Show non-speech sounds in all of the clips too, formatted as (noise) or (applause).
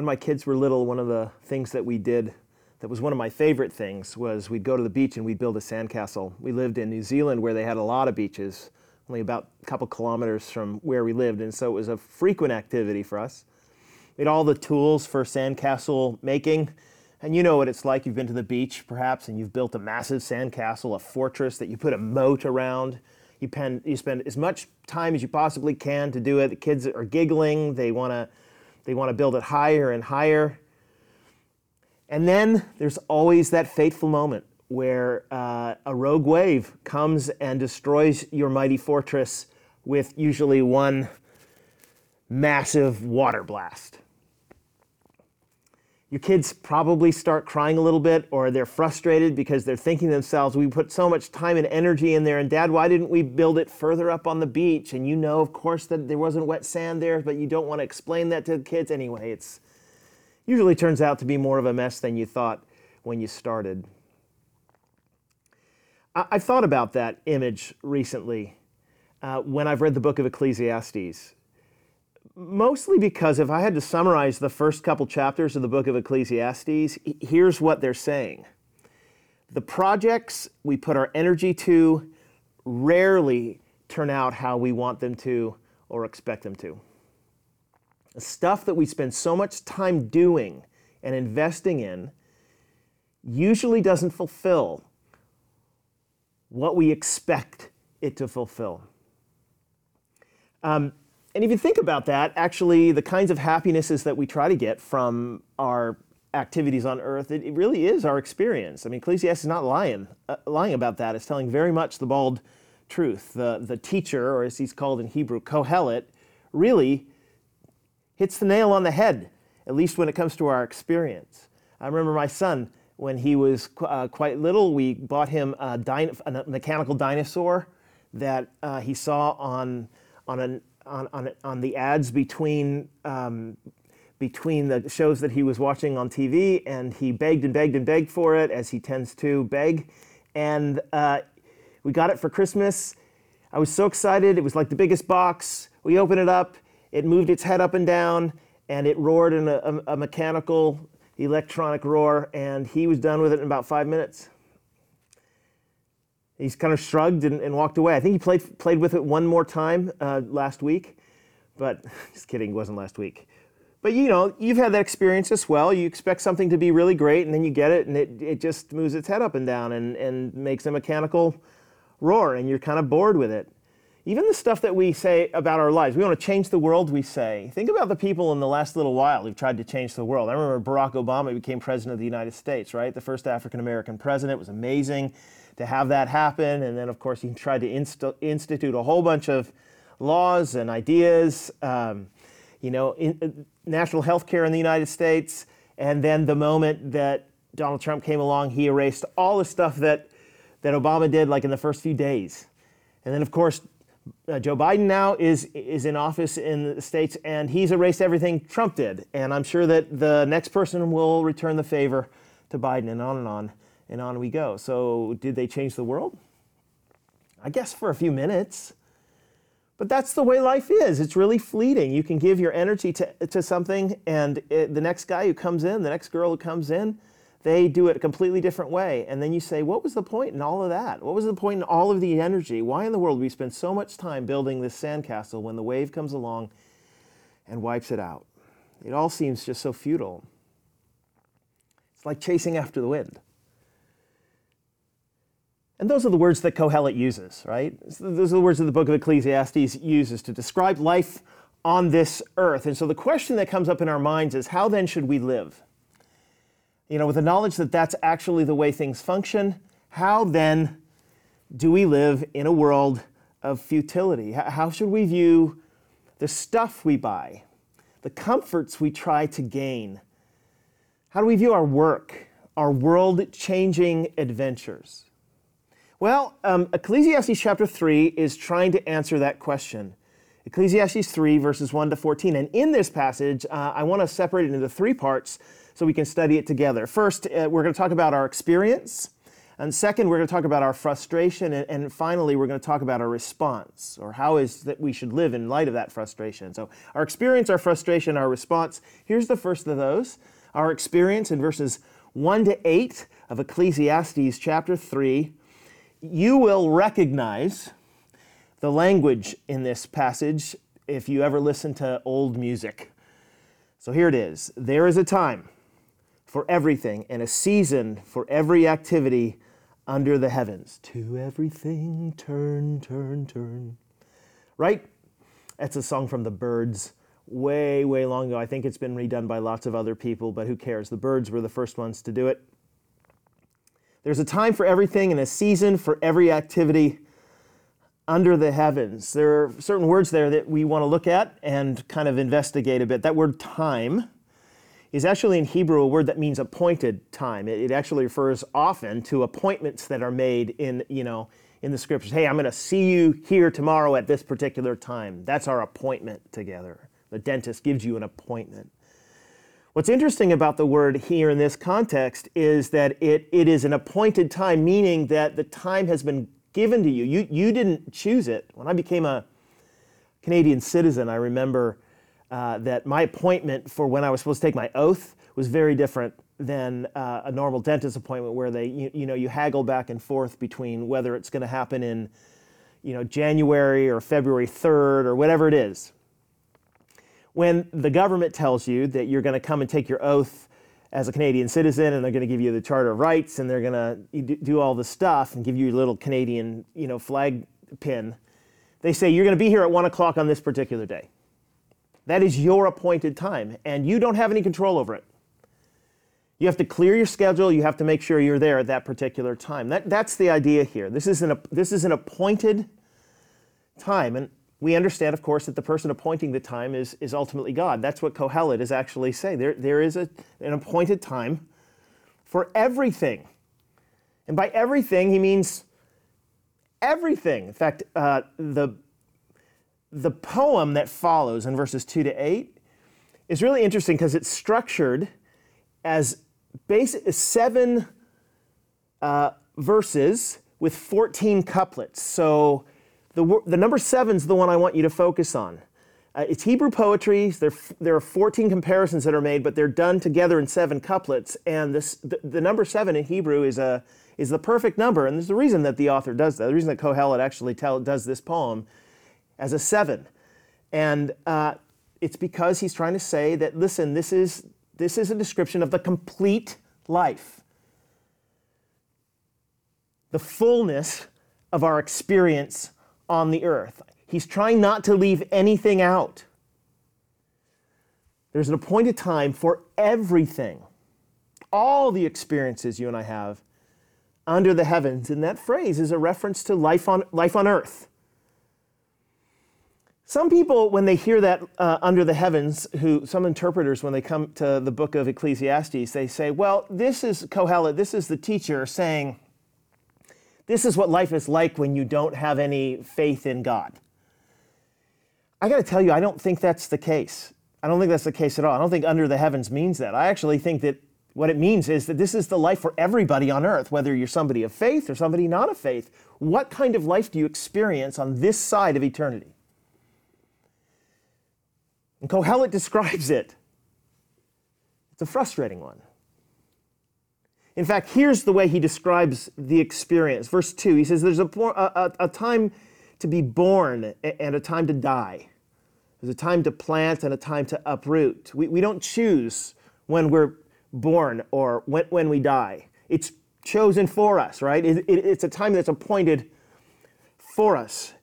when my kids were little, one of the things that we did that was one of my favorite things was we'd go to the beach and we'd build a sandcastle. We lived in New Zealand where they had a lot of beaches, only about a couple kilometers from where we lived, and so it was a frequent activity for us. We had all the tools for sandcastle making. And you know what it's like. You've been to the beach, perhaps, and you've built a massive sandcastle, a fortress that you put a moat around. You, pen, you spend as much time as you possibly can to do it. The kids are giggling. They want to they want to build it higher and higher. And then there's always that fateful moment where uh, a rogue wave comes and destroys your mighty fortress with usually one massive water blast your kids probably start crying a little bit or they're frustrated because they're thinking to themselves, we put so much time and energy in there, and dad, why didn't we build it further up on the beach? And you know, of course, that there wasn't wet sand there, but you don't want to explain that to the kids. Anyway, it's usually turns out to be more of a mess than you thought when you started. I- have thought about that image recently uh, when I've read the book of Ecclesiastes mostly because if I had to summarize the first couple chapters of the book of Ecclesiastes, here's what they're saying. The projects we put our energy to rarely turn out how we want them to or expect them to. The stuff that we spend so much time doing and investing in usually doesn't fulfill what we expect it to fulfill. Um, and if you think about that, actually, the kinds of happinesses that we try to get from our activities on earth, it, it really is our experience. I mean, Ecclesiastes is not lying, uh, lying about that. It's telling very much the bald truth. The, the teacher, or as he's called in Hebrew, Kohelet, really hits the nail on the head, at least when it comes to our experience. I remember my son, when he was uh, quite little, we bought him a, a mechanical dinosaur that uh, he saw on, on an on, on, on the ads between, um, between the shows that he was watching on TV, and he begged and begged and begged for it, as he tends to beg. And uh, we got it for Christmas. I was so excited. It was like the biggest box. We opened it up, it moved its head up and down, and it roared in a, a, a mechanical electronic roar, and he was done with it in about five minutes. He's kind of shrugged and, and, walked away. I think he played, played with it one more time uh, last week, but (laughs) just kidding, it wasn't last week. But you know, you've had that experience as well. You expect something to be really great, and then you get it, and it, it just moves its head up and down and, and makes a mechanical roar, and you're kind of bored with it. Even the stuff that we say about our lives, we want to change the world, we say. Think about the people in the last little while who've tried to change the world. I remember Barack Obama became president of the United States, right? The first African American president it was amazing to have that happen. And then, of course, he tried to inst- institute a whole bunch of laws and ideas, um, you know, in, uh, national health care in the United States. And then the moment that Donald Trump came along, he erased all the stuff that, that Obama did, like in the first few days. And then, of course, uh, Joe Biden now is is in office in the states, and he's erased everything Trump did. And I'm sure that the next person will return the favor to Biden, and on and on and on we go. So, did they change the world? I guess for a few minutes. But that's the way life is. It's really fleeting. You can give your energy to, to something, and it, the next guy who comes in, the next girl who comes in, they do it a completely different way. And then you say, What was the point in all of that? What was the point in all of the energy? Why in the world we spend so much time building this sandcastle when the wave comes along and wipes it out? It all seems just so futile. It's like chasing after the wind. And those are the words that Kohelet uses, right? Those are the words that the book of Ecclesiastes uses to describe life on this earth. And so the question that comes up in our minds is how then should we live? You know, with the knowledge that that's actually the way things function, how then do we live in a world of futility? How should we view the stuff we buy, the comforts we try to gain? How do we view our work, our world changing adventures? Well, um, Ecclesiastes chapter 3 is trying to answer that question. Ecclesiastes 3, verses 1 to 14. And in this passage, uh, I want to separate it into three parts so we can study it together. First, uh, we're going to talk about our experience. And second, we're going to talk about our frustration. And, and finally, we're going to talk about our response or how is that we should live in light of that frustration. So, our experience, our frustration, our response. Here's the first of those our experience in verses 1 to 8 of Ecclesiastes chapter 3. You will recognize the language in this passage if you ever listen to old music. So here it is There is a time for everything and a season for every activity under the heavens. To everything, turn, turn, turn. Right? That's a song from the Byrds way, way long ago. I think it's been redone by lots of other people, but who cares? The Byrds were the first ones to do it. There's a time for everything and a season for every activity under the heavens. There are certain words there that we want to look at and kind of investigate a bit. That word time is actually in Hebrew a word that means appointed time. It, actually refers often to appointments that are made in, you know, in the scriptures. Hey, I'm going to see you here tomorrow at this particular time. That's our appointment together. The dentist gives you an appointment. What's interesting about the word here in this context is that it, it is an appointed time, meaning that the time has been given to you. You, you didn't choose it. When I became a Canadian citizen, I remember uh, that my appointment for when I was supposed to take my oath was very different than uh, a normal dentist appointment where they, you, you, know, you haggle back and forth between whether it's going to happen in, you know, January or February 3rd or whatever it is. When the government tells you that you're going to come and take your oath as a Canadian citizen, and they're going to give you the Charter of Rights, and they're going to do all the stuff and give you a little Canadian, you know, flag pin. They say you're going to be here at one o'clock on this particular day. That is your appointed time, and you don't have any control over it. You have to clear your schedule. You have to make sure you're there at that particular time. That, that's the idea here. This is, an, this is an appointed time. And we understand, of course, that the person appointing the time is, is ultimately God. That's what Kohelet is actually saying. There, there is a, an appointed time for everything. And by everything, he means everything. In fact, uh, the, the poem that follows in verses 2 to 8 is really interesting because it's structured as basic, seven uh, verses with 14 couplets. So the, the number seven is the one I want you to focus on. Uh, it's Hebrew poetry. There, there are 14 comparisons that are made, but they're done together in seven couplets. And this, the, the number seven in Hebrew is, a, is the perfect number. And there's a reason that the author does that. The reason that Kohelet actually tell, does this poem as a seven. And uh, it's because he's trying to say that, listen, this is, this is a description of the complete life, the fullness of our experience on the earth. He's trying not to leave anything out. There's an appointed time for everything, all the experiences you and I have under the heavens. And that phrase is a reference to life on, life on earth. Some people, when they hear that uh, under the heavens, who some interpreters, when they come to the book of Ecclesiastes, they say, well, this is Kohelet, this is the teacher saying, this is what life is like when you don't have any faith in God. I got to tell you, I don't think that's the case. I don't think that's the case at all. I don't think under the heavens means that. I actually think that what it means is that this is the life for everybody on earth, whether you're somebody of faith or somebody not of faith. What kind of life do you experience on this side of eternity? And Kohelet describes it. It's a frustrating one. In fact, here's the way he describes the experience. Verse 2, he says, There's a, a, a time to be born and a time to die. There's a time to plant and a time to uproot. We, we don't choose when we're born or when, when we die. It's chosen for us, right? It, it, it's a time that's appointed for us.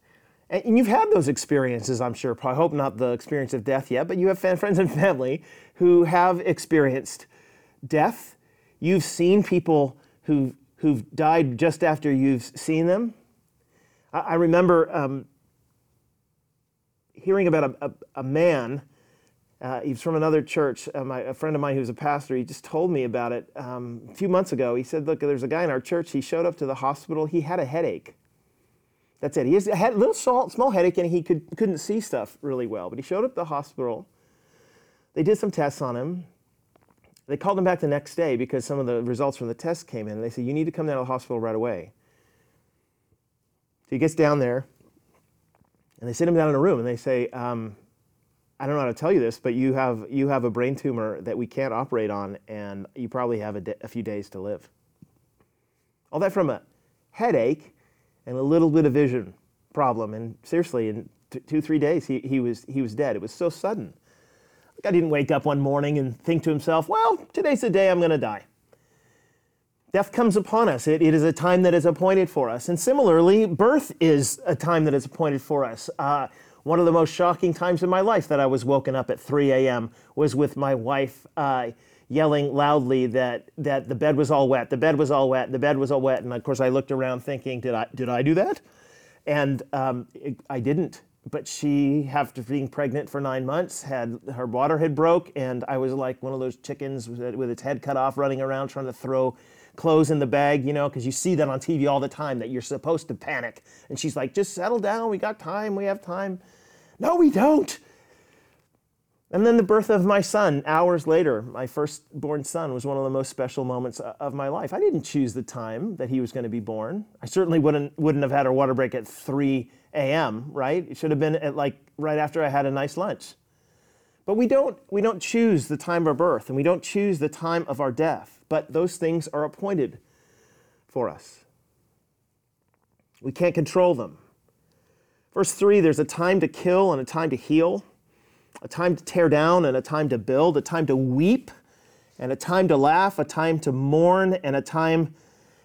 And you've had those experiences, I'm sure. I hope not the experience of death yet, but you have friends and family who have experienced death You've seen people who've, who've died just after you've seen them. I, I remember um, hearing about a, a, a man. Uh, he's from another church. Uh, my, a friend of mine who's a pastor, he just told me about it um, a few months ago. He said, Look, there's a guy in our church. He showed up to the hospital. He had a headache. That's it. He had a little small, headache and he could, couldn't see stuff really well. But he showed up at the hospital. They did some tests on him They called him back the next day because some of the results from the test came in. And they said, You need to come down to the hospital right away. So he gets down there, and they sit him down in a room, and they say, um, I don't know how to tell you this, but you have, you have a brain tumor that we can't operate on, and you probably have a, de- a few days to live. All that from a headache and a little bit of vision problem. And seriously, in t- two, three days, he, he, was, he was dead. It was so sudden. Guy didn't wake up one morning and think to himself, well, today's the day I'm going to die. Death comes upon us. It, it is a time that is appointed for us. And similarly, birth is a time that is appointed for us. Uh, one of the most shocking times in my life that I was woken up at 3 a.m. was with my wife uh, yelling loudly that, that the bed was all wet, the bed was all wet, the bed was all wet. And of course, I looked around thinking, did I, did I do that? And um, it, I didn't. But she, after being pregnant for nine months, had her water had broke, and I was like one of those chickens with, with its head cut off, running around trying to throw clothes in the bag, you know, because you see that on TV all the time that you're supposed to panic. And she's like, just settle down. We got time. We have time. No, we don't. And then the birth of my son, hours later, my firstborn son, was one of the most special moments uh, of my life. I didn't choose the time that he was going to be born. I certainly wouldn't, wouldn't have had a water break at 3 a.m., right? It should have been at like right after I had a nice lunch. But we don't, we don't choose the time of our birth and we don't choose the time of our death, but those things are appointed for us. We can't control them. Verse 3 there's a time to kill and a time to heal, a time to tear down and a time to build, a time to weep and a time to laugh, a time to mourn and a time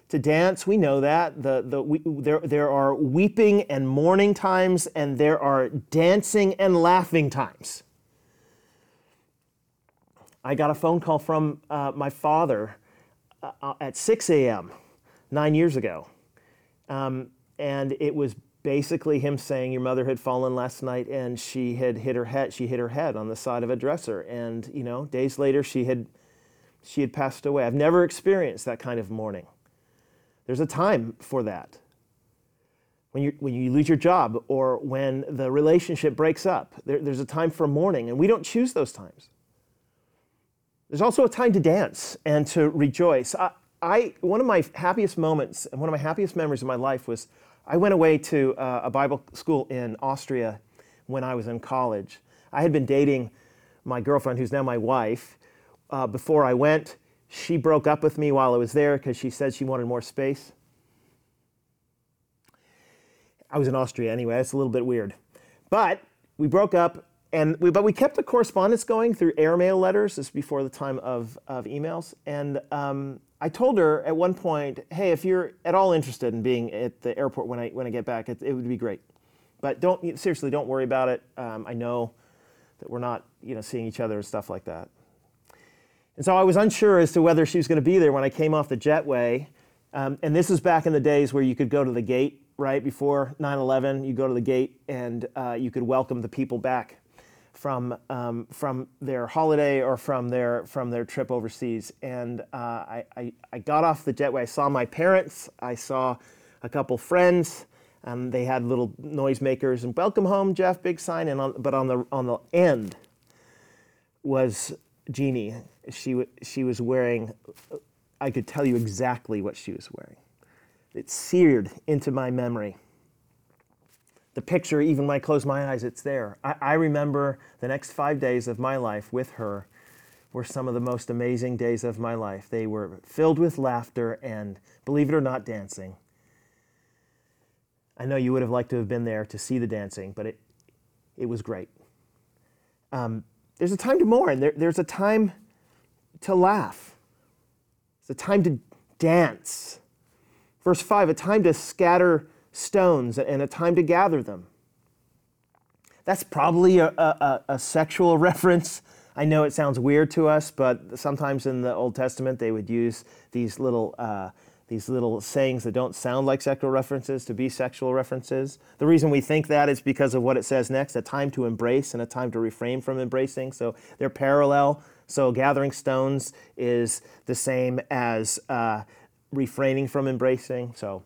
to dance. We know that. The, the, we, there, there are weeping and mourning times, and there are dancing and laughing times. I got a phone call from uh, my father uh, at 6 a.m. nine years ago. Um, and it was basically him saying your mother had fallen last night and she had hit her head she hit her head on the side of a dresser. And you know days later she had she had passed away. I've never experienced that kind of mourning. There's a time for that. When you, when you lose your job or when the relationship breaks up there, there's a time for mourning and we don't choose those times. There's also a time to dance and to rejoice. I, I one of my happiest moments and one of my happiest memories of my life was I went away to uh, a Bible school in Austria when I was in college. I had been dating my girlfriend, who's now my wife, uh, before I went. She broke up with me while I was there because she said she wanted more space. I was in Austria anyway, that's a little bit weird. But we broke up, and we, but we kept the correspondence going through airmail letters. This is before the time of, of emails. And um, I told her at one point, hey, if you're at all interested in being at the airport when I, when I get back, it, it would be great. But don't, seriously, don't worry about it. Um, I know that we're not, you know, seeing each other and stuff like that. And so I was unsure as to whether she was going to be there when I came off the jetway. Um, and this is back in the days where you could go to the gate, right? Before 9 11, you go to the gate and uh, you could welcome the people back from um, from their holiday or from their from their trip overseas. And uh, I, I, I got off the jetway. I saw my parents. I saw a couple friends. Um, they had little noisemakers and "Welcome home, Jeff" big sign. And on, but on the on the end was Jeannie. She she was wearing. I could tell you exactly what she was wearing. It seared into my memory the picture, even when I close my eyes, it's there. I, I, remember the next five days of my life with her were some of the most amazing days of my life. They were filled with laughter and, believe it or not, dancing. I know you would have liked to have been there to see the dancing, but it, it was great. Um, there's a time to mourn, there, there's a time to laugh, it's a time to dance. Verse 5 a time to scatter stones and a time to gather them. That's probably a, a, a, sexual (laughs) reference. I know it sounds weird to us, but sometimes in the Old Testament they would use these little, uh, these little sayings that don't sound like sexual references to be sexual references. The reason we think that is because of what it says next a time to embrace and a time to refrain from embracing. So they're parallel. So gathering stones is the same as uh, refraining from embracing. So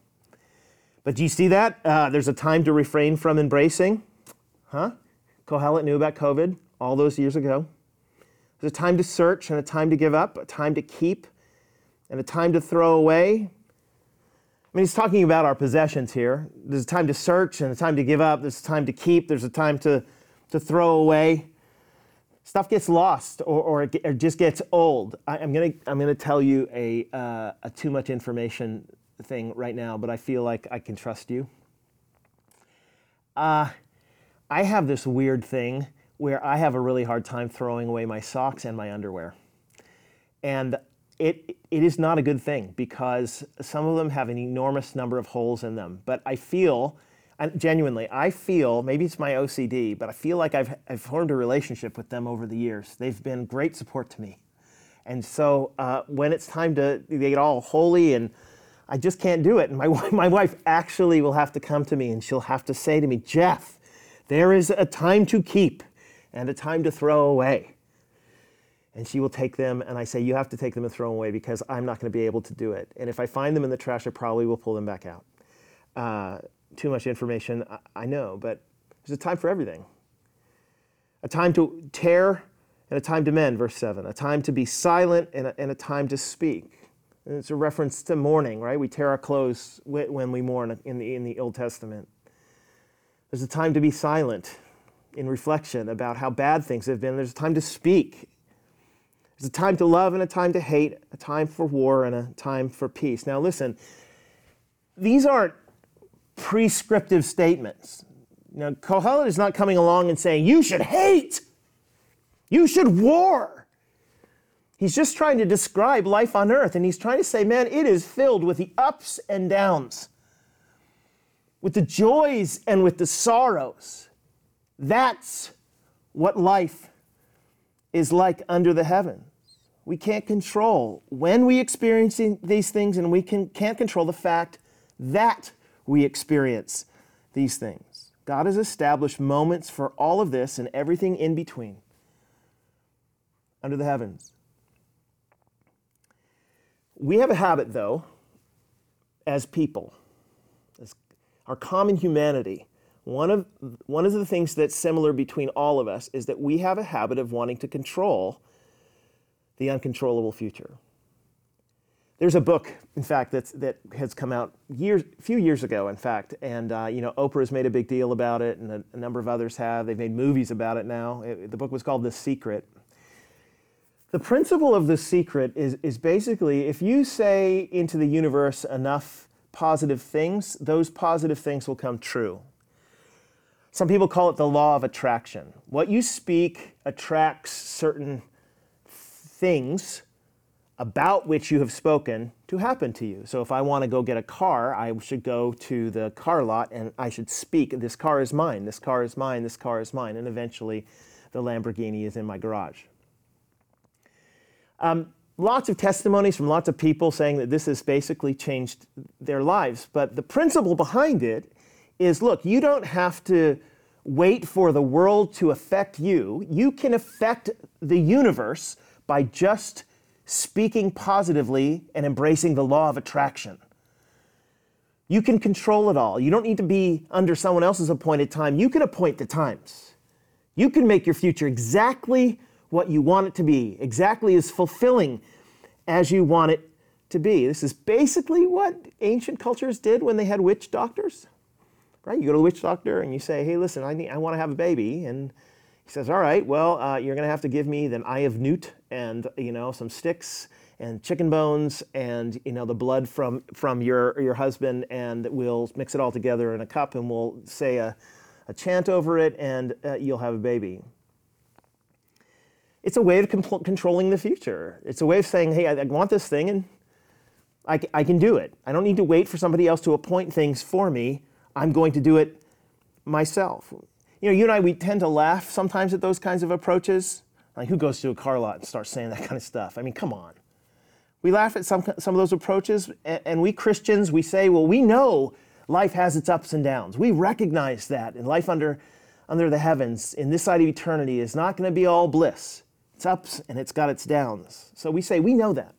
but do you see that? Uh, there's a time to refrain from embracing. Huh? Kohelet knew about COVID all those years ago. There's a time to search and a time to give up, a time to keep and a time to throw away. I mean, he's talking about our possessions here. There's a time to search and a time to give up. There's a time to keep. There's a time to, to throw away. Stuff gets lost or, or, it, just gets old. I, am going to I'm gonna tell you a, uh, a too much information thing right now, but I feel like I can trust you. Uh, I have this weird thing where I have a really hard time throwing away my socks and my underwear. And it, it is not a good thing because some of them have an enormous number of holes in them. But I feel, genuinely, I feel, maybe it's my OCD, but I feel like I've, I've formed a relationship with them over the years. They've been great support to me. And so uh, when it's time to, they get all holy and I just can't do it. And (laughs) my, my wife actually will have to come to me and she'll have to say to me, Jeff, there is a time to keep and a time to throw away. And she will take them, and I say, You have to take them and throw them away because I'm not going to be able to do it. And if I find them in the trash, I probably will pull them back out. Uh, too much information, I, I know, but there's a time for everything. A time to tear and a time to mend, verse 7. A time to be silent and a, and a time to speak. It's a reference to mourning, right? We tear our clothes when we mourn in the, in the Old Testament. There's a time to be silent in reflection about how bad things have been. There's a time to speak. There's a time to love and a time to hate, a time for war and a time for peace. Now, listen, these aren't prescriptive statements. Now, Kohelet is not coming along and saying, you should hate, you should war. He's just trying to describe life on earth, and he's trying to say, man, it is filled with the ups and downs, with the joys and with the sorrows. That's what life is like under the heavens. We can't control when we experience these things, and we can, can't control the fact that we experience these things. God has established moments for all of this and everything in between under the heavens. We have a habit, though, as people, as our common humanity. One of, one of the things that's similar between all of us is that we have a habit of wanting to control the uncontrollable future. There's a book, in fact, that's, that has come out years, a few years ago, in fact, and uh, you know Oprah has made a big deal about it, and a, a number of others have. They've made movies about it now. It, the book was called The Secret, the principle of the secret is, is basically if you say into the universe enough positive things, those positive things will come true. Some people call it the law of attraction. What you speak attracts certain things about which you have spoken to happen to you. So if I want to go get a car, I should go to the car lot and I should speak, this car is mine, this car is mine, this car is mine, and eventually the Lamborghini is in my garage. Um, lots of testimonies from lots of people saying that this has basically changed their lives. But the principle behind it is look, you don't have to wait for the world to affect you. You can affect the universe by just speaking positively and embracing the law of attraction. You can control it all. You don't need to be under someone else's appointed time. You can appoint the times. You can make your future exactly what you want it to be, exactly as fulfilling as you want it to be. This is basically what ancient cultures did when they had witch doctors. Right? You go to a witch doctor and you say, "Hey, listen, I need, I want to have a baby," and he says, "All right, well, uh, you're going to have to give me an eye of newt and you know some sticks and chicken bones and you know the blood from from your your husband, and we'll mix it all together in a cup and we'll say a, a chant over it, and uh, you'll have a baby." It's a way of controlling the future. It's a way of saying, hey, I, I want this thing and I, I can do it. I don't need to wait for somebody else to appoint things for me. I'm going to do it myself. You know, you and I, we tend to laugh sometimes at those kinds of approaches. Like, who goes to a car lot and starts saying that (laughs) kind of stuff? I mean, come on. We laugh at some, some of those approaches, and, and we Christians, we say, well, we know life has its ups and downs. We recognize that, and life under, under the heavens in this side of eternity is not going to be all bliss. It's ups and it's got its downs. So we say we know that.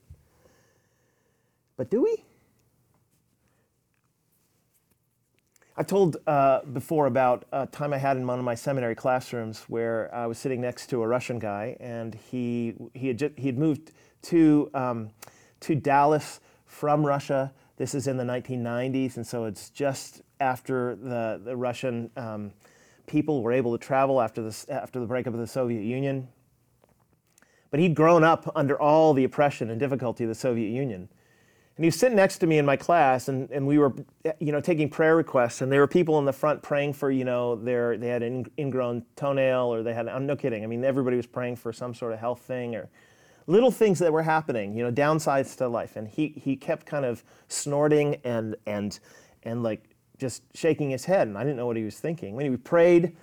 But do we? I've told uh, before about a time I had in one of my seminary classrooms where I was sitting next to a Russian guy, and he he had just, he had moved to um, to Dallas from Russia. This is in the 1990s, and so it's just after the the Russian um, people were able to travel after this after the breakup of the Soviet Union. But he'd grown up under all the oppression and difficulty of the Soviet Union. And he was sitting next to me in my class, and, and we were, you know, taking prayer requests, and there were people in the front praying for, you know, their they had an ingrown toenail, or they had, I'm no kidding. I mean, everybody was praying for some sort of health thing, or little things that were happening, you know, downsides to life. And he he kept kind of snorting and and and like just shaking his head, and I didn't know what he was thinking. When he prayed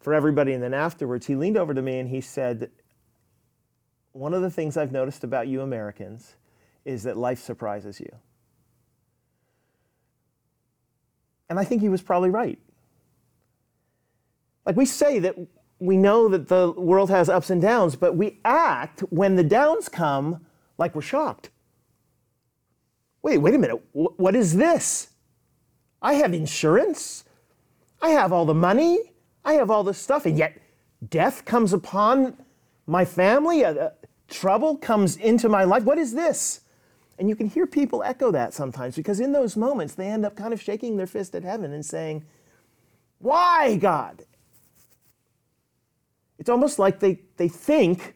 for everybody, and then afterwards, he leaned over to me and he said, "One of the things I've noticed about you Americans." is that life surprises you. And I think he was probably right. Like we say that we know that the world has ups and downs, but we act when the downs come like we're shocked. Wait, wait a minute. what is this? I have insurance. I have all the money. I have all this stuff. And yet death comes upon my family. Uh, uh, trouble comes into my life. What is this? And you can hear people echo that sometimes because in those moments they end up kind of shaking their fist at heaven and saying, Why, God? It's almost like they, they think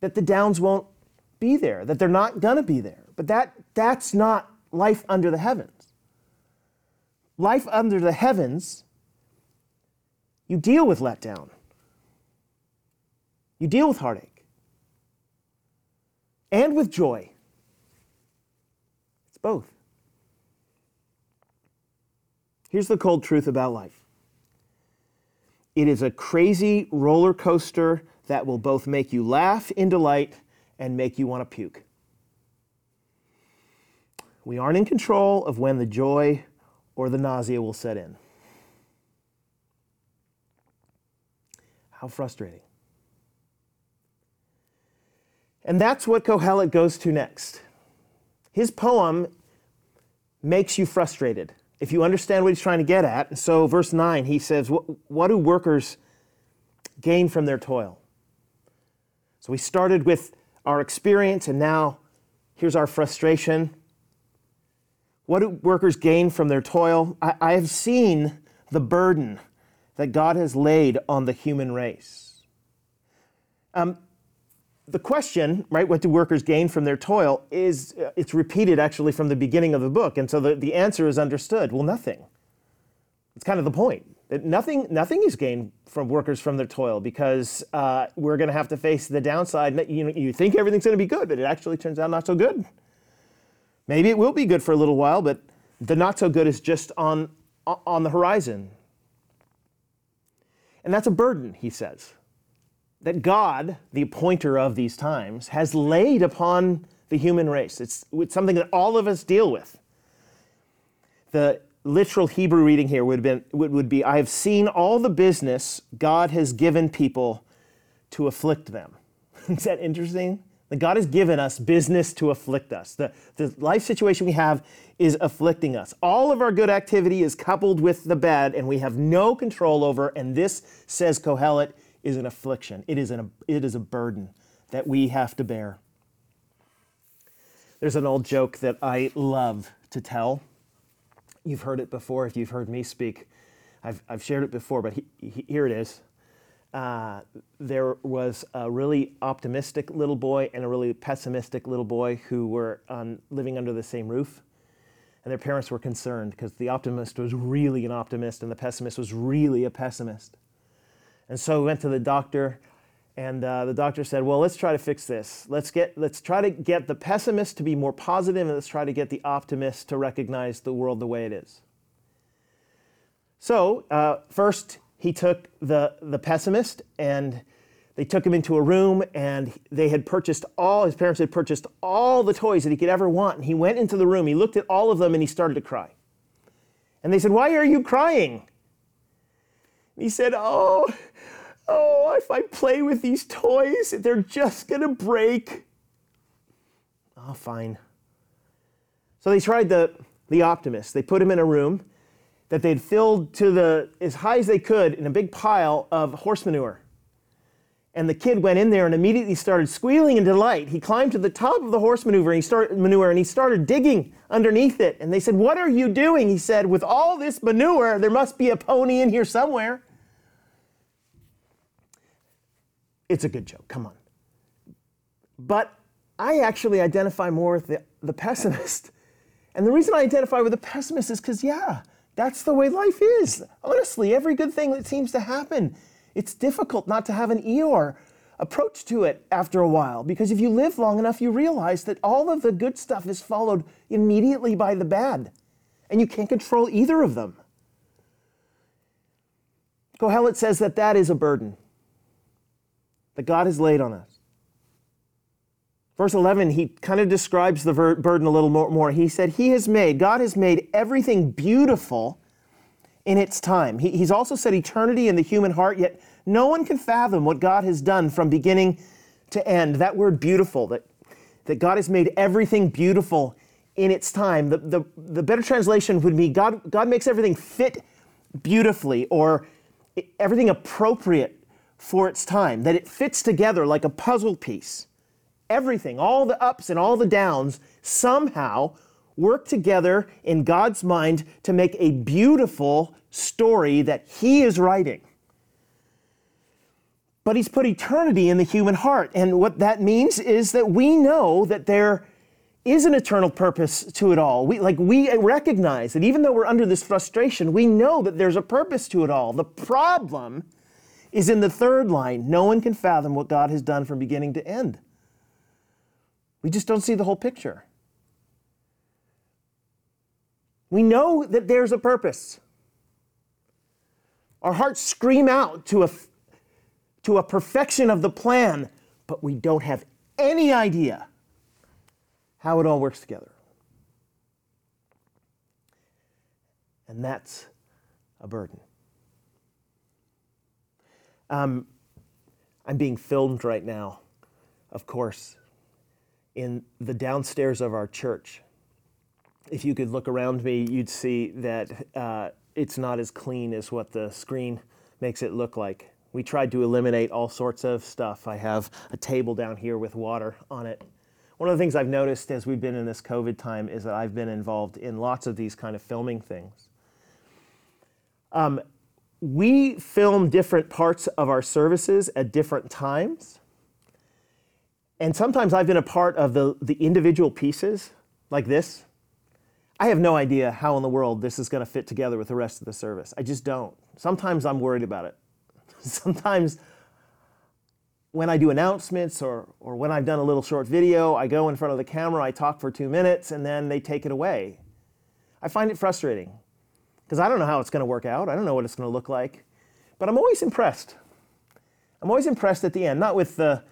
that the downs won't be there, that they're not going to be there. But that, that's not life under the heavens. Life under the heavens, you deal with letdown, you deal with heartache and with joy. It's both. Here's the cold truth about life it is a crazy roller coaster that will both make you laugh in delight and make you want to puke. We aren't in control of when the joy or the nausea will set in. How frustrating. And that's what Kohelet goes to next. His poem makes you frustrated if you understand what he's trying to get at. So, verse 9, he says, What, do workers gain from their toil? So, we started with our experience, and now here's our frustration. What do workers gain from their toil? I, I have seen the burden that God has laid on the human race. Um, the question, right, what do workers gain from their toil, is uh, it's repeated actually from the beginning of the book. And so the, the answer is understood. Well, nothing. It's kind of the point. That nothing, nothing is gained from workers from their toil because uh, we're going to have to face the downside. You, you think everything's going to be good, but it actually turns out not so good. Maybe it will be good for a little while, but the not so good is just on, on the horizon. And that's a burden, he says that God, the appointer of these times, has laid upon the human race. It's, it's something that all of us deal with. The literal Hebrew reading here would, been, would, would be I have seen all the business God has given people to afflict them. (laughs) Is that interesting? That God has given us business to afflict us. The, the life situation we have is afflicting us. All of our good activity is coupled with the bad, and we have no control over. And this, says Kohelet, is an affliction, it is, an, it is a burden that we have to bear. There's an old joke that I love to tell. You've heard it before if you've heard me speak. I've, I've shared it before, but he, he, here it is. Uh, there was a really optimistic little boy and a really pessimistic little boy who were on, living under the same roof. And their parents were concerned because the optimist was really an optimist and the pessimist was really a pessimist. And so we went to the doctor, and uh, the doctor said, "Well, let's try to fix this. Let's get let's try to get the pessimist to be more positive, and let's try to get the optimist to recognize the world the way it is." So uh, first, he took the the pessimist and they took him into a room and they had purchased all his parents had purchased all the toys that he could ever want and he went into the room he looked at all of them and he started to cry and they said why are you crying he said, Oh, oh, if I play with these toys, they're just going to break. Oh, fine. So they tried the, the optimist. They put him in a room that they'd filled to the as high as they could in a big pile of horse manure. And the kid went in there and immediately started squealing in delight. He climbed to the top of the horse and he manure and he started digging underneath it. And they said, "What are you doing?" He said, "With all this manure, there must be a pony in here somewhere." It's a good joke. Come on. But I actually identify more with the, the pessimist. And the reason I identify with the pessimist is because, yeah, that's the way life is. Honestly, every good thing that seems to happen, it's difficult not to have an Eeyore approach to it after a while because if you live long enough, you realize that all of the good stuff is followed immediately by the bad, and you can't control either of them. Kohelet says that that is a burden that God has laid on us. Verse 11, he kind of describes the burden a little more, more. He said, He has made, God has made everything beautiful in its time. He, he's also said eternity in the human heart, yet no one can fathom what God has done from beginning to end. That word beautiful, that, that God has made everything beautiful in its time. The, the, the better translation would be God, God makes everything fit beautifully or everything appropriate for its time, that it fits together like a puzzle piece everything, all the ups and all the downs, somehow work together in God's mind to make a beautiful story that He is writing. But He's put eternity in the human heart. And what that means is that we know that there is an eternal purpose to it all. We, like we recognize that even though we're under this frustration, we know that there's a purpose to it all. The problem is in the third line. No one can fathom what God has done from beginning to end. We just don't see the whole picture. We know that there's a purpose. Our hearts scream out to a, to a perfection of the plan, but we don't have any idea how it all works together. And that's a burden. Um, I'm being filmed right now, of course, in the downstairs of our church. If you could look around me, you'd see that uh, it's not as clean as what the screen makes it look like. We tried to eliminate all sorts of stuff. I have a table down here with water on it. One of the things I've noticed as we've been in this COVID time is that I've been involved in lots of these kind of filming things. Um, we film different parts of our services at different times. And sometimes I've been a part of the, the individual pieces like this. I have no idea how in the world this is going to fit together with the rest of the service. I just don't. Sometimes I'm worried about it. (laughs) Sometimes when I do announcements or, or when I've done a little short video, I go in front of the camera, I talk for two minutes, and then they take it away. I find it frustrating because I don't know how it's going to work out. I don't know what it's going to look like. But I'm always impressed. I'm always impressed at the end, not with the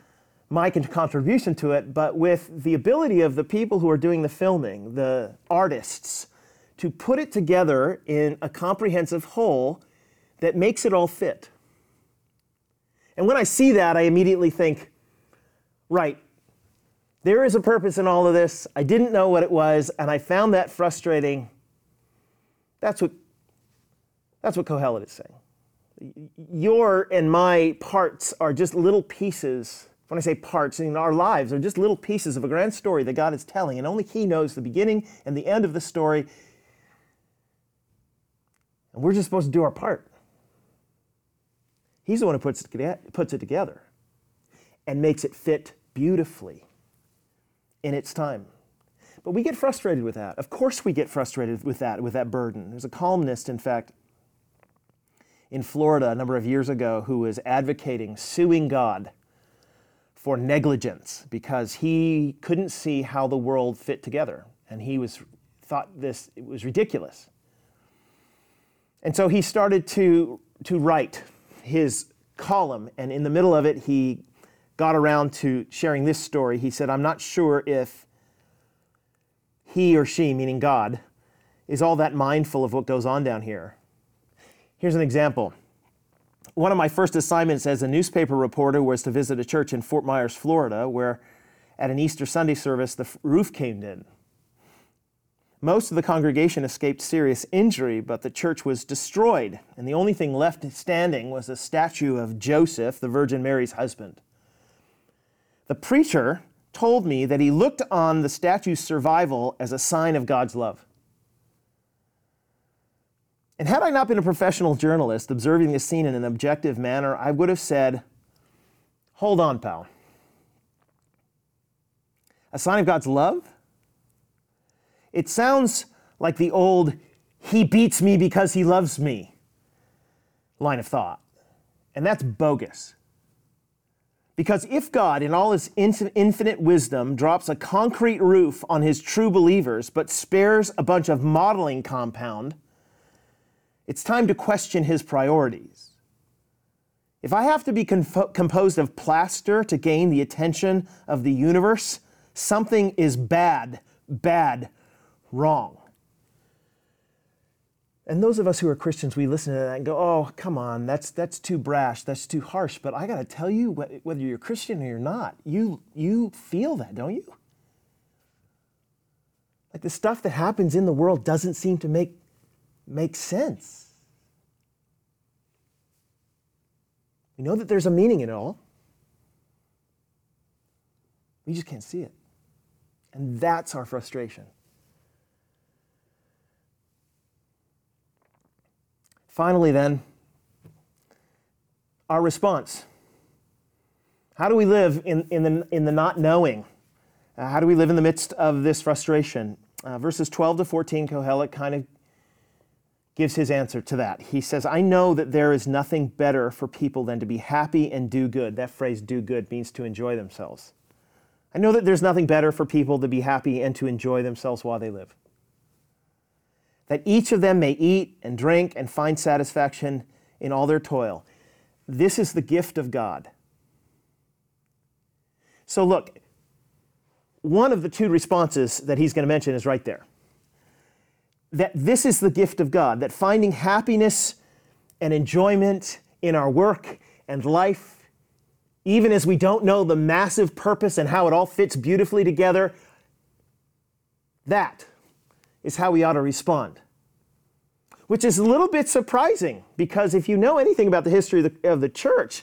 my contribution to it, but with the ability of the people who are doing the filming, the artists, to put it together in a comprehensive whole that makes it all fit. And when I see that, I immediately think, right, there is a purpose in all of this. I didn't know what it was, and I found that frustrating. That's what, that's what Kohelet is saying. Your and my parts are just little pieces when I say parts, in our lives are just little pieces of a grand story that God is telling, and only He knows the beginning and the end of the story. And we're just supposed to do our part. He's the one who puts it, puts it together and makes it fit beautifully in its time. But we get frustrated with that. Of course, we get frustrated with that, with that burden. There's a columnist, in fact, in Florida a number of years ago who was advocating suing God for negligence because he couldn't see how the world fit together. And he was thought this it was ridiculous. And so he started to to write his column and in the middle of it he got around to sharing this story. He said i'm not sure if he or she meaning god is all that mindful of what goes on down here here's an example one of my first assignments as a newspaper reporter was to visit a church in Fort Myers, Florida, where at an Easter Sunday service the roof caved in. Most of the congregation escaped serious injury, but the church was destroyed, and the only thing left standing was a statue of Joseph, the Virgin Mary's husband. The preacher told me that he looked on the statue's survival as a sign of God's love. And had I not been a professional journalist observing the scene in an objective manner, I would have said, Hold on, pal. A sign of God's love? It sounds like the old, he beats me because he loves me line of thought. And that's bogus. Because if God, in all his infinite wisdom, drops a concrete roof on his true believers but spares a bunch of modeling compound, it's time to question his priorities. If I have to be composed of plaster to gain the attention of the universe, something is bad, bad, wrong. And those of us who are Christians, we listen to that and go, oh, come on, that's, that's too brash, that's too harsh. But I got to tell you, whether you're Christian or you're not, you, you feel that, don't you? Like the stuff that happens in the world doesn't seem to make, make sense. We know that there's a meaning in it all. We just can't see it. And that's our frustration. Finally, then, our response. How do we live in, in, the, in the not knowing? Uh, how do we live in the midst of this frustration? Uh, verses 12 to 14, Kohelet kind of gives his answer to that. He says, I know that there is nothing better for people than to be happy and do good. That phrase, do good, means to enjoy themselves. I know that there's nothing better for people to be happy and to enjoy themselves while they live that each of them may eat and drink and find satisfaction in all their toil. This is the gift of God. So, look, one of the two responses that he's going to mention is right there. That this is the gift of God, that finding happiness and enjoyment in our work and life, even as we don't know the massive purpose and how it all fits beautifully together, that is how we ought to respond. Which is a little bit surprising because if you know anything about the history of the, of the church,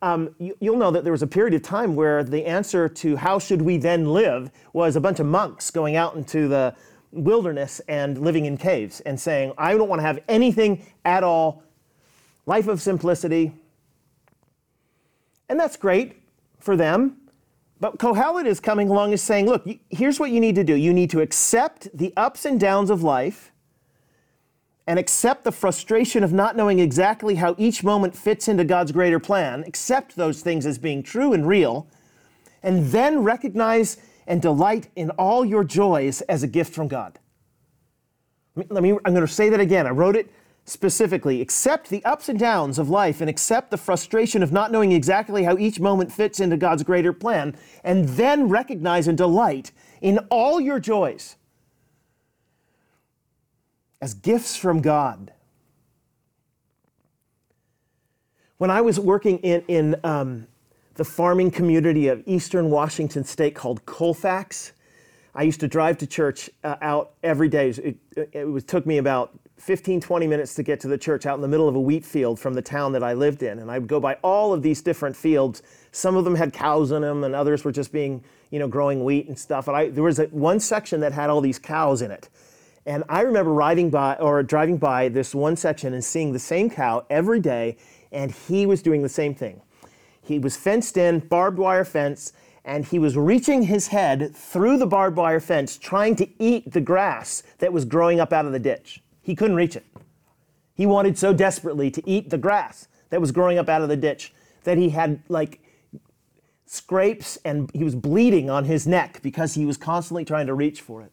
um, you, will know that there was a period of time where the answer to how should we then live was a bunch of monks going out into the wilderness and living in caves and saying, I don't want to have anything at all, life of simplicity. And that's great for them. But Kohelet is coming along and saying, look, here's what you need to do. You need to accept the ups and downs of life and accept the frustration of not knowing exactly how each moment fits into God's greater plan. Accept those things as being true and real. And then recognize and delight in all your joys as a gift from God. Let me, I'm going to say that again. I wrote it specifically accept the ups and downs of life and accept the frustration of not knowing exactly how each moment fits into God's greater plan, and then recognize and delight in all your joys as gifts from God. When I was working in, in um, the farming community of eastern Washington state called Colfax, I used to drive to church uh, out every day. It, it, it took me about 15, 20 minutes to get to the church out in the middle of a wheat field from the town that I lived in. And I would go by all of these different fields. Some of them had cows in them, and others were just being, you know, growing wheat and stuff. And I, there was a, one section that had all these cows in it. And I remember riding by or driving by this one section and seeing the same cow every day, and he was doing the same thing. He was fenced in, barbed wire fence, and he was reaching his head through the barbed wire fence trying to eat the grass that was growing up out of the ditch. He couldn't reach it. He wanted so desperately to eat the grass that was growing up out of the ditch that he had like scrapes and he was bleeding on his neck because he was constantly trying to reach for it.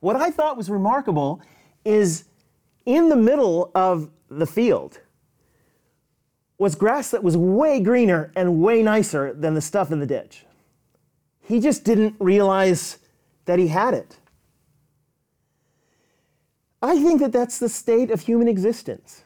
What I thought was remarkable is in the middle of the field was grass that was way greener and way nicer than the stuff in the ditch. He just didn't realize that he had it. I think that that's the state of human existence.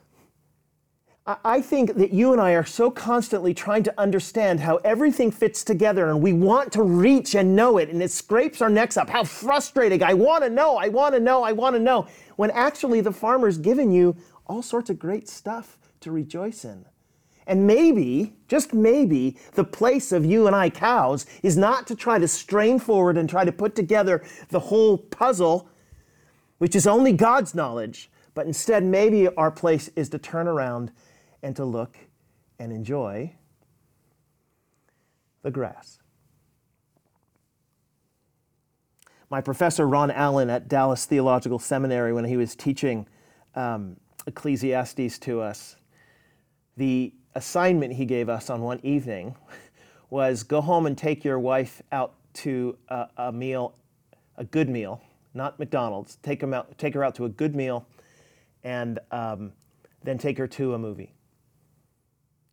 I think that you and I are so constantly trying to understand how everything fits together and we want to reach and know it and it scrapes our necks up. How frustrating. I want to know, I want to know, I want to know. When actually the farmer's given you all sorts of great stuff to rejoice in. And maybe, just maybe, the place of you and I cows is not to try to strain forward and try to put together the whole puzzle, which is only God's knowledge, but instead, maybe our place is to turn around and to look and enjoy the grass. My professor, Ron Allen, at Dallas Theological Seminary, when he was teaching um, Ecclesiastes to us, the assignment he gave us on one evening was go home and take your wife out to a, a meal, a good meal, not McDonald's. Take, out, take her out to a good meal and um, then take her to a movie.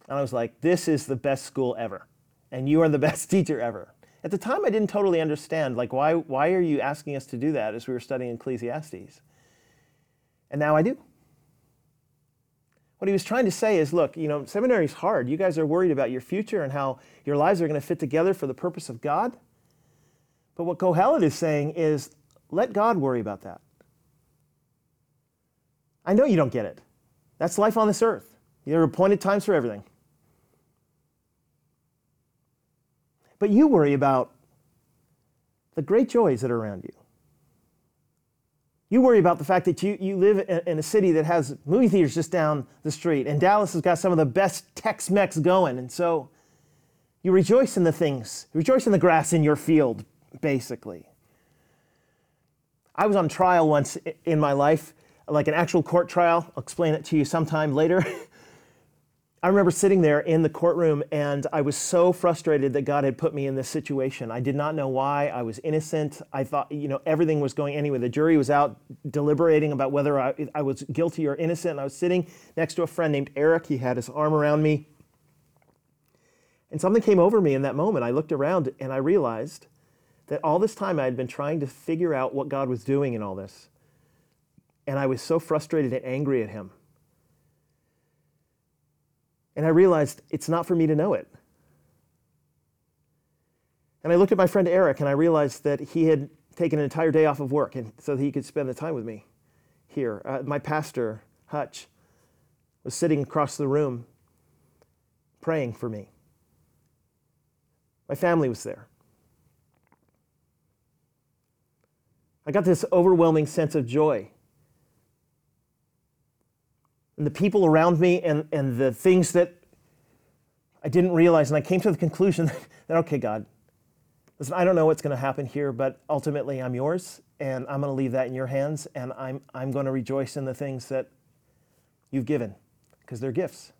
And I was like, this is the best school ever. And you are the (laughs) best teacher ever. At the time, I didn't totally understand, like, why, why are you asking us to do that as we were studying Ecclesiastes? And now I do. What he was trying to say is look, you know, seminary is hard. You guys are worried about your future and how your lives are going to fit together for the purpose of God. But what Kohelet is saying is let God worry about that. I know you don't get it. That's life on this earth. There are appointed times for everything. But you worry about the great joys that are around you. You worry about the fact that you, you live in a city that has movie theaters just down the street, and Dallas has got some of the best Tex Mex going. And so you rejoice in the things, rejoice in the grass in your field, basically. I was on trial once in my life, like an actual court trial. I'll explain it to you sometime later. (laughs) I remember sitting there in the courtroom and I was so frustrated that God had put me in this situation. I did not know why. I was innocent. I thought, you know, everything was going anyway. The jury was out deliberating about whether I, I was guilty or innocent. And I was sitting next to a friend named Eric. He had his arm around me. And something came over me in that moment. I looked around and I realized that all this time I had been trying to figure out what God was doing in all this. And I was so frustrated and angry at him. And I realized it's not for me to know it. And I looked at my friend Eric and I realized that he had taken an entire day off of work and so that he could spend the time with me here. Uh, my pastor, Hutch, was sitting across the room praying for me. My family was there. I got this overwhelming sense of joy and the people around me and, and the things that I didn't realize. And I came to the conclusion (laughs) that, okay, God, listen, I don't know what's going to happen here, but ultimately I'm yours, and I'm going to leave that in your hands, and I'm, I'm going to rejoice in the things that you've given because they're gifts.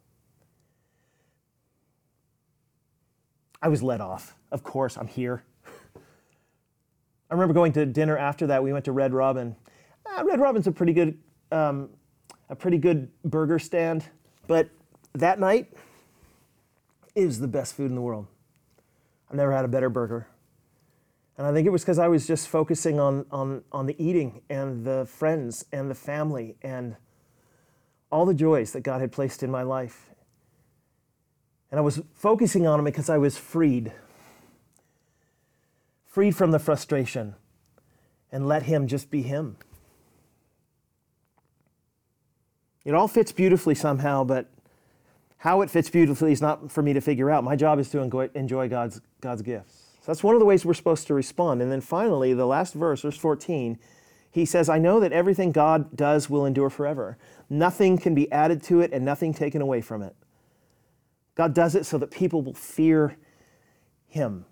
I was let off. Of course, I'm here. (laughs) I remember going to dinner after that. We went to Red Robin. Ah, Red Robin's a pretty good um, a pretty good burger stand. But that night, was the best food in the world. I've never had a better burger. And I think it was because I was just focusing on, on, on the eating and the friends and the family and all the joys that God had placed in my life. And I was focusing on them because I was freed, freed from the frustration, and let Him just be Him. It all fits beautifully somehow, but how it fits beautifully is not for me to figure out. My job is to enjoy God's, God's gifts. So that's one of the ways we're supposed to respond. And then finally, the last verse, verse 14, he says, I know that everything God does will endure forever. Nothing can be added to it and nothing taken away from it. God does it so that people will fear him.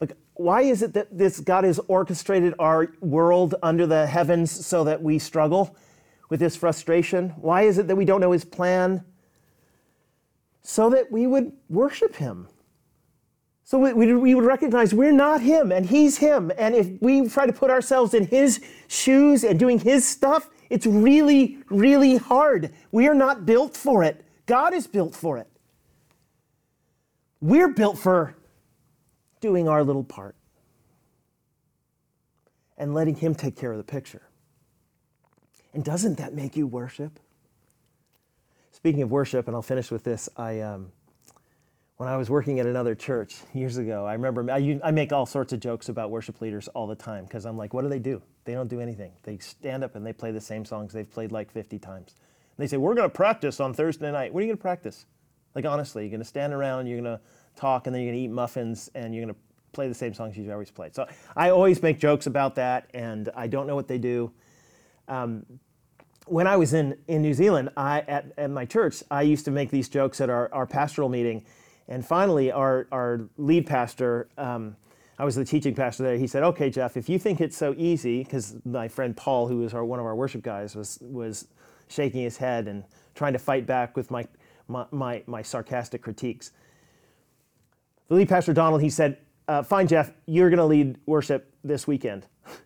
Like, why is it that this God has orchestrated our world under the heavens so that we struggle? With his frustration? Why is it that we don't know his plan? So that we would worship him. So we, we, would recognize we're not him and he's him. And if we try to put ourselves in his shoes and doing his stuff, it's really, really hard. We are not built for it. God is built for it. We're built for doing our little part and letting him take care of the picture. And doesn't that make you worship? Speaking of worship, and I'll finish with this, I. Um, when I was working at another church years ago, I remember I, I make all sorts of jokes about worship leaders all the time because I'm like, what do they do? They don't do anything. They stand up and they play the same songs they've played like 50 times. And they say, we're going to practice on Thursday night. What are you going to practice? Like, honestly, you're going to stand around, you're going to talk, and then you're going to eat muffins, and you're going to play the same songs you've always played. So I always make jokes about that, and I don't know what they do. Um, when I was in, in New Zealand, I, at, at my church, I used to make these jokes at our, our pastoral meeting and finally, our, our lead pastor, um, I was the teaching pastor there, he said, Okay, Jeff, if you think it's so easy, because my friend Paul, who was our, one of our worship guys, was, was shaking his head and trying to fight back with my, my, my, my sarcastic critiques. The lead pastor, Donald, he said, uh, Fine, Jeff, you're going to lead worship this weekend. (laughs)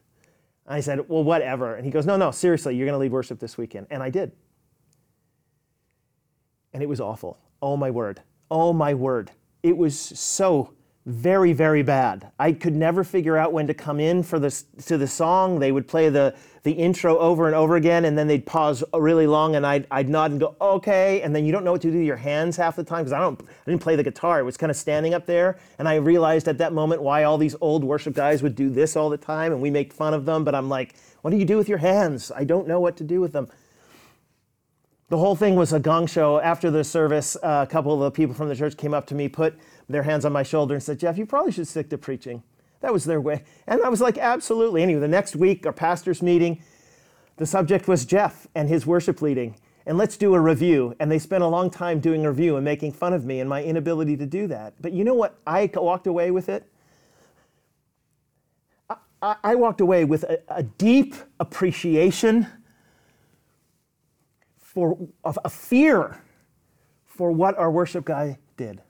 I said, Well, whatever. And he goes, No, no, seriously, you're going to lead worship this weekend. And I did. And it was awful. Oh, my word. Oh my word. It was so very, very bad. I could never figure out when to come in for this to the song. They would play the, the intro over and over again, and then they'd pause really long, and I'd, I'd nod and go, okay. And then you don't know what to do with your hands half the time because I don't I didn't play the guitar. It was kind of standing up there. And I realized at that moment why all these old worship guys would do this all the time, and we make fun of them. But I'm like, what do you do with your hands? I don't know what to do with them. The whole thing was a gong show. After the service, uh, a couple of the people from the church came up to me, put their hands on my shoulder, and said, Jeff, you probably should stick to preaching. That was their way. And I was like, absolutely. Anyway, the next week, our pastor's meeting, the subject was Jeff and his worship leading. And let's do a review. And they spent a long time doing a review and making fun of me and my inability to do that. But you know what? I walked away with it. I, I walked away with a, a deep appreciation for a fear for what our worship guy did.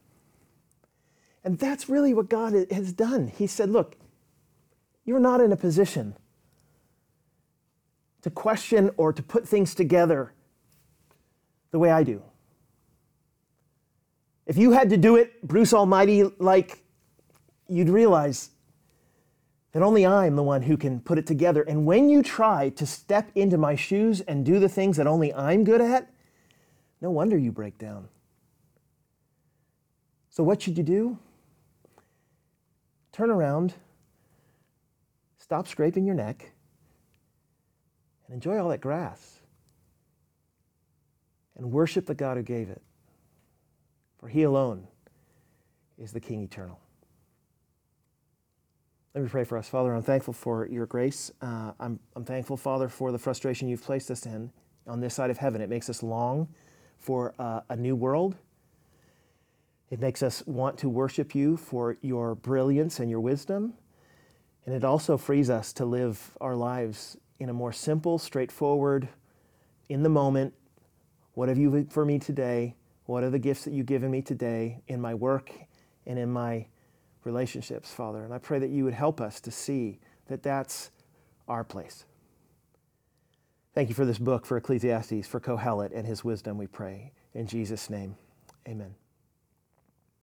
And that's really what God has done. He said, Look, you're not in a position to question or to put things together the way I do. If you had to do it Bruce Almighty like, you'd realize that only I'm the one who can put it together. And when you try to step into my shoes and do the things that only I'm good at, no wonder you break down. So, what should you do? Turn around, stop scraping your neck, and enjoy all that grass. And worship the God who gave it. For he alone is the King eternal. Let me pray for us. Father, I'm thankful for your grace. Uh, I'm, I'm thankful, Father, for the frustration you've placed us in on this side of heaven. It makes us long for uh, a new world. It makes us want to worship you for your brilliance and your wisdom. And it also frees us to live our lives in a more simple, straightforward, in the moment. What have you for me today? What are the gifts that you've given me today in my work and in my relationships, Father. And I pray that you would help us to see that that's our place. Thank you for this book, for Ecclesiastes, for Kohelet and his wisdom, we pray. In Jesus' name, amen.